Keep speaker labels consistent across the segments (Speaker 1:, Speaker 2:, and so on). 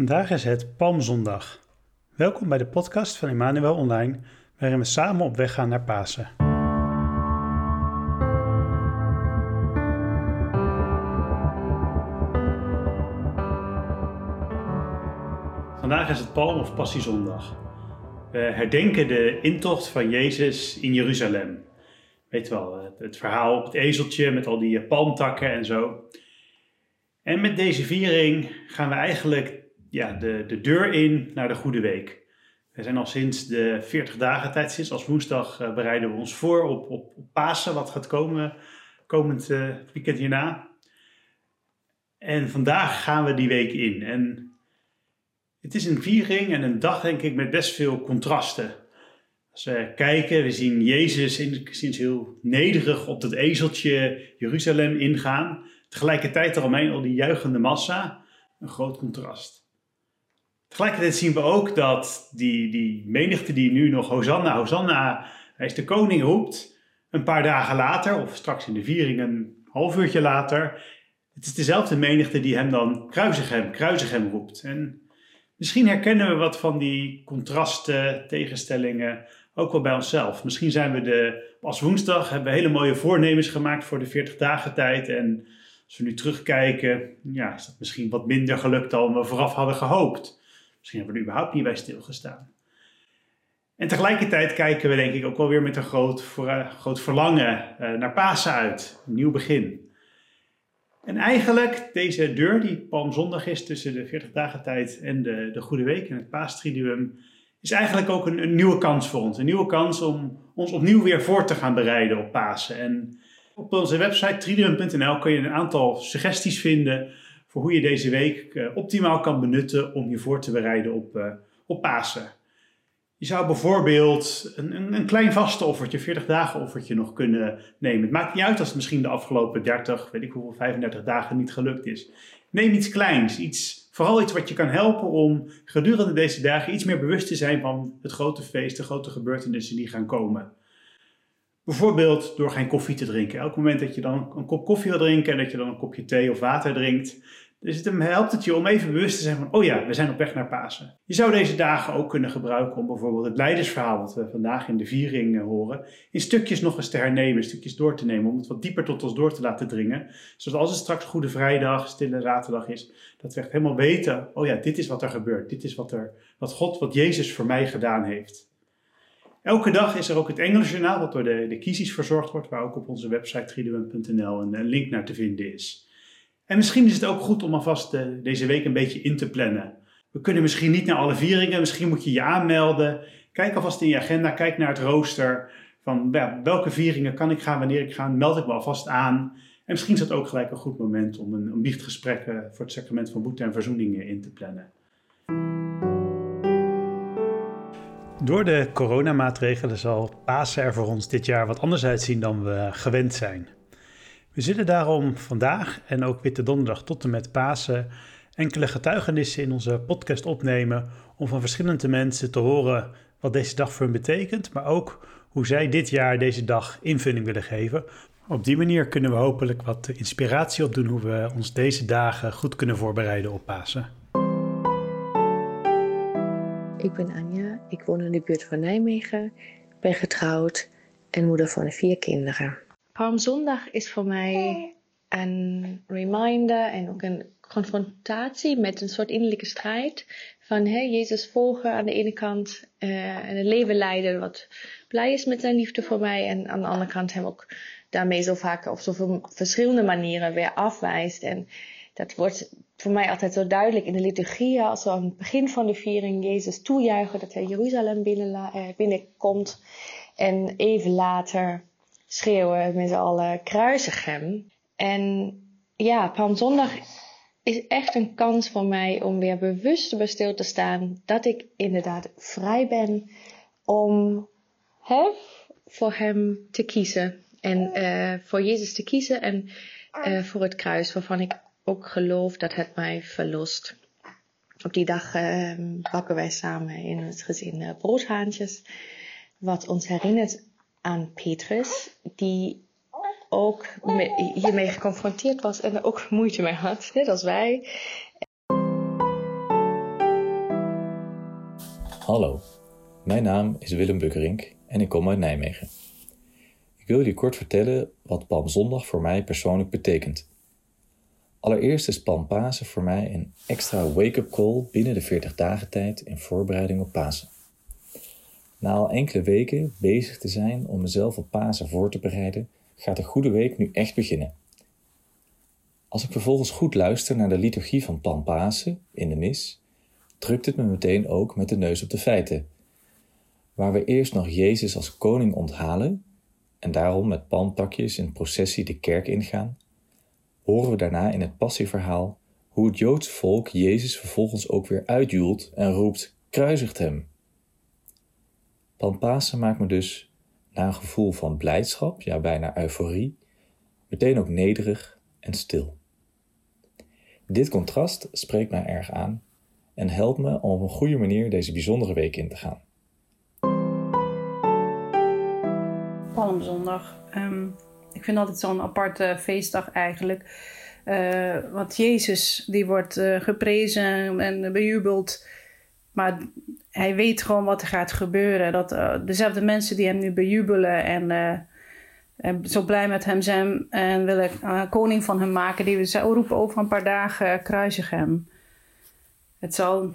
Speaker 1: Vandaag is het Palmzondag. Welkom bij de podcast van Emmanuel Online, waarin we samen op weg gaan naar Pasen. Vandaag is het Palm- of Passiezondag. We herdenken de intocht van Jezus in Jeruzalem. Weet wel, het verhaal op het ezeltje met al die palmtakken en zo. En met deze viering gaan we eigenlijk ja, de, de deur in naar de Goede Week. We zijn al sinds de 40 dagen tijd, sinds als woensdag, uh, bereiden we ons voor op, op, op, Pasen, wat gaat komen komend uh, weekend hierna. En vandaag gaan we die week in. En het is een viering en een dag, denk ik, met best veel contrasten. Als we kijken, we zien Jezus sinds heel nederig op dat ezeltje Jeruzalem ingaan. Tegelijkertijd eromheen al die juichende massa. Een groot contrast. Tegelijkertijd zien we ook dat die, die menigte die nu nog Hosanna, Hosanna, hij is de koning roept, een paar dagen later, of straks in de viering een half uurtje later, het is dezelfde menigte die hem dan kruisig hem, kruisig hem roept. En misschien herkennen we wat van die contrasten, tegenstellingen ook wel bij onszelf. Misschien zijn we de, als woensdag, hebben we hele mooie voornemens gemaakt voor de 40 dagen tijd en als we nu terugkijken, ja, is dat misschien wat minder gelukt dan we vooraf hadden gehoopt. Misschien hebben we er überhaupt niet bij stilgestaan. En tegelijkertijd kijken we denk ik ook wel weer met een groot, groot verlangen uh, naar Pasen uit. Een nieuw begin. En eigenlijk deze deur die Palmzondag is tussen de 40 dagen tijd en de, de Goede Week en het Paastriduum, is eigenlijk ook een, een, nieuwe kans voor ons. Een nieuwe kans om ons opnieuw weer voor te gaan bereiden op Pasen. En op onze website triduum.nl kun je een aantal suggesties vinden voor hoe je deze week uh, optimaal kan benutten om je voor te bereiden op, uh, op Pasen. Je zou bijvoorbeeld een, een, een, klein vaste offertje, 40 dagen offertje nog kunnen nemen. Het maakt niet uit als het misschien de afgelopen 30, weet ik hoeveel, 35 dagen niet gelukt is. Neem iets kleins, iets, vooral iets wat je kan helpen om gedurende deze dagen iets meer bewust te zijn van het grote feest, de grote gebeurtenissen die gaan komen. Bijvoorbeeld door geen koffie te drinken. Elk moment dat je dan een kop koffie wil drinken en dat je dan een kopje thee of water drinkt. Dus het helpt het je om even bewust te zijn van, oh ja, we zijn op weg naar Pasen. Je zou deze dagen ook kunnen gebruiken om bijvoorbeeld het leidersverhaal, wat we vandaag in de viering eh, horen, in stukjes nog eens te hernemen, stukjes door te nemen, om het wat dieper tot ons door te laten dringen. Zodat als het straks Goede Vrijdag, Stille Zaterdag is, dat we echt helemaal weten, oh ja, dit is wat er gebeurt. Dit is wat, er, wat God, wat Jezus voor mij gedaan heeft. Elke dag is er ook het Engeljournaal, wat door de, de kiezers verzorgd wordt, waar ook op onze website triduum.nl een, link naar te vinden is. En misschien is het ook goed om alvast eh, deze week een beetje in te plannen. We kunnen misschien niet naar alle vieringen, misschien moet je je aanmelden. Kijk alvast in je agenda, kijk naar het rooster. Van ja, welke vieringen kan ik gaan, wanneer ik ga, meld ik me alvast aan. En misschien is dat ook gelijk een goed moment om een, een biechtgesprek voor het sacrament van boete en verzoening in te plannen. Door de coronamaatregelen zal Pasen er voor ons dit jaar wat anders uitzien dan we gewend zijn. We zullen daarom vandaag en ook Witte Donderdag tot en met Pasen enkele getuigenissen in onze podcast opnemen om van verschillende mensen te horen wat deze dag voor hen betekent, maar ook hoe zij dit jaar deze dag invulling willen geven. Op die manier kunnen we hopelijk wat inspiratie opdoen hoe we ons deze dagen goed kunnen voorbereiden op Pasen.
Speaker 2: Ik ben Anja, ik woon in de buurt van Nijmegen, ben getrouwd en moeder van vier kinderen. Palmzondag is voor mij een reminder en ook een confrontatie met een soort innerlijke strijd. Van hè, Jezus volgen aan de ene kant uh, en een leven leiden wat blij is met zijn liefde voor mij. En aan de andere kant hem ook daarmee zo vaak op zoveel verschillende manieren weer afwijst. En dat wordt voor mij altijd zo duidelijk in de liturgie. Als we aan het begin van de viering Jezus toejuichen dat hij Jeruzalem binnen, eh, binnenkomt. En even later schreeuwen met z'n allen kruisig hem. En ja, Palmzondag is echt een kans voor mij om weer bewust bij stil te staan dat ik inderdaad vrij ben om hè, voor hem te kiezen. En uh, voor Jezus te kiezen en uh, voor het kruis waarvan ik ook geloof dat het mij verlost. Op die dag uh, bakken wij samen in het gezin uh, broodhaantjes. Wat ons herinnert aan Petrus, die ook hiermee geconfronteerd was en er ook moeite mee had, net als wij.
Speaker 3: Hallo, mijn naam is Willem Bukkerink en ik kom uit Nijmegen. Ik wil jullie kort vertellen wat Palmzondag voor mij persoonlijk betekent. Allereerst is Palmpasen voor mij een extra wake-up call binnen de 40 dagen tijd in voorbereiding op Pasen. Na al enkele weken bezig te zijn om mezelf op Pasen voor te bereiden, gaat de goede week nu echt beginnen. Als ik vervolgens goed luister naar de liturgie van Palmpasen in de mis, drukt het me meteen ook met de neus op de feiten. Waar we eerst nog Jezus als koning onthalen en daarom met palmtakjes in processie de kerk ingaan, horen we daarna in het passieverhaal hoe het Joodse volk Jezus vervolgens ook weer uitjoelt en roept: kruisigt hem. Palmpasen maakt me dus, na een gevoel van blijdschap, ja bijna euforie, meteen ook nederig en stil. Dit contrast spreekt mij erg aan en helpt me om op een goede manier deze bijzondere week in te gaan.
Speaker 4: Palmzondag. Um, ik vind altijd zo'n aparte feestdag eigenlijk. Uh, want Jezus die wordt uh, geprezen en bejubeld. Maar hij weet gewoon wat er gaat gebeuren. Dat uh, dezelfde mensen die hem nu bejubelen en, en zo blij met hem zijn en willen koning van hem maken, die we roepen over een paar dagen kruisig hem. Het zal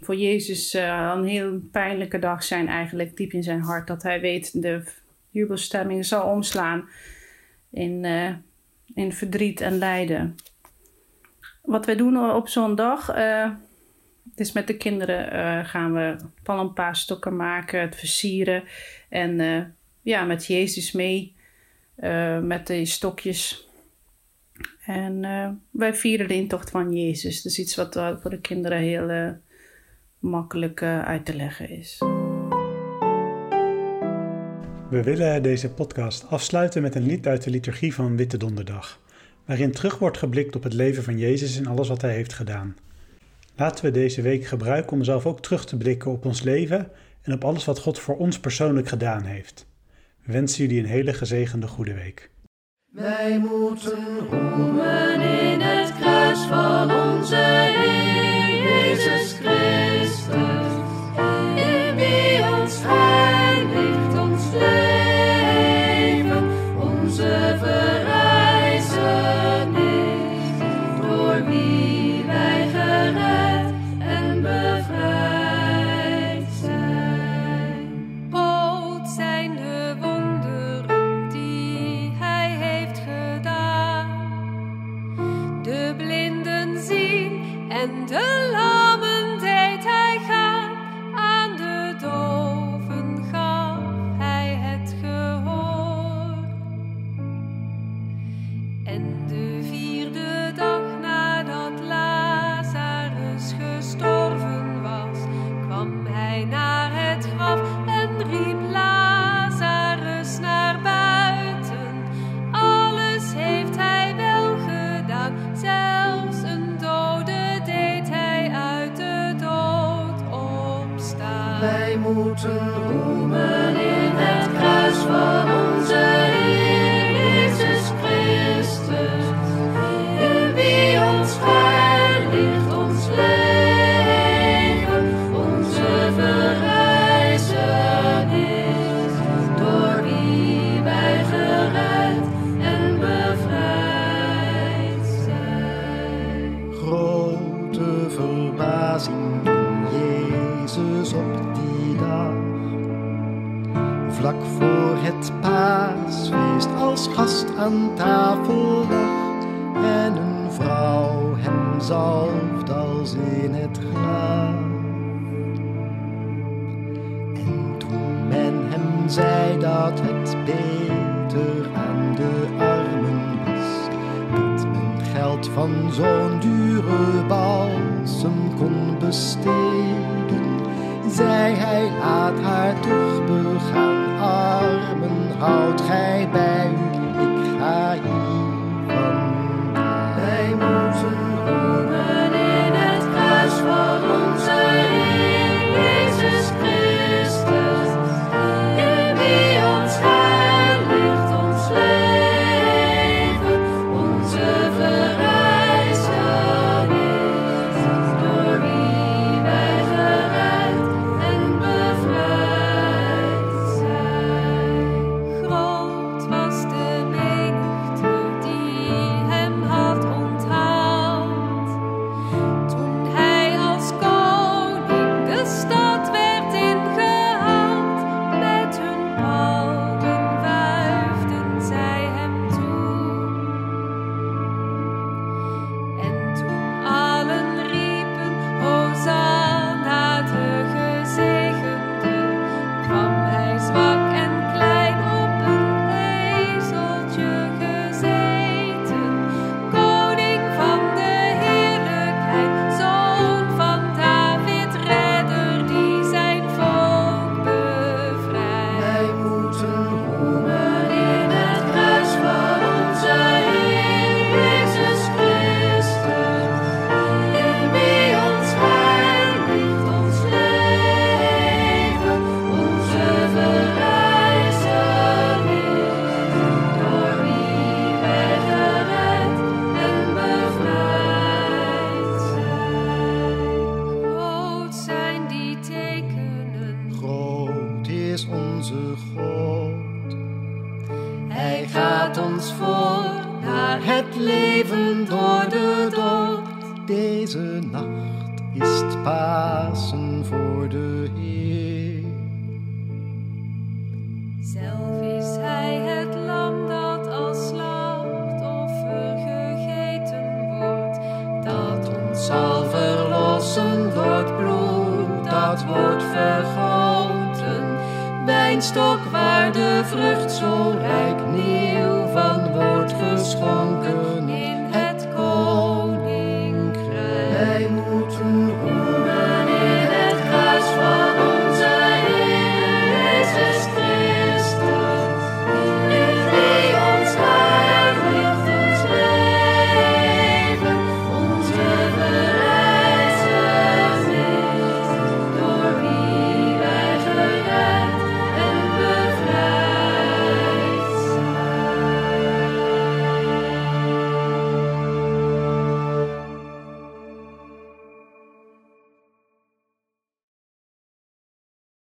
Speaker 4: voor Jezus een heel pijnlijke dag zijn eigenlijk, diep in zijn hart. Dat hij weet de jubelstemming zal omslaan in, uh, in verdriet en lijden. Wat wij doen op zo'n dag, uh, is met de kinderen uh, gaan we palmpaasstokken maken, het versieren. En ja, met Jezus mee, met de stokjes. En wij vieren de intocht van Jezus. Dat is iets wat voor de kinderen heel makkelijk uit te leggen is.
Speaker 1: We willen deze podcast afsluiten met een lied uit de liturgie van Witte Donderdag, waarin terug wordt geblikt op het leven van Jezus en alles wat hij heeft gedaan. Laten we deze week gebruiken om zelf ook terug te blikken op ons leven en op alles wat God voor ons persoonlijk gedaan heeft. We wensen jullie een hele gezegende goede week.
Speaker 5: Wij moeten roemen in het kruis
Speaker 6: vlak voor het paasfeest als gast aan tafel lag en een vrouw hem zalft als in het graf. En toen men hem zei dat het beter aan de armen was, dat men geld van zo'n dure balsem kon besteden, zei hij laat haar toch begaan armen houdt gij bij
Speaker 5: ons voor naar het leven door de dood.
Speaker 6: Deze nacht is het Pasen voor de Heer.
Speaker 5: Zelf is hij het lam dat als slachtoffer gegeten wordt, dat ons zal verlossen door het bloed dat wordt vergoten. Wijnstok waar de vrucht zo rijk wordt geschonken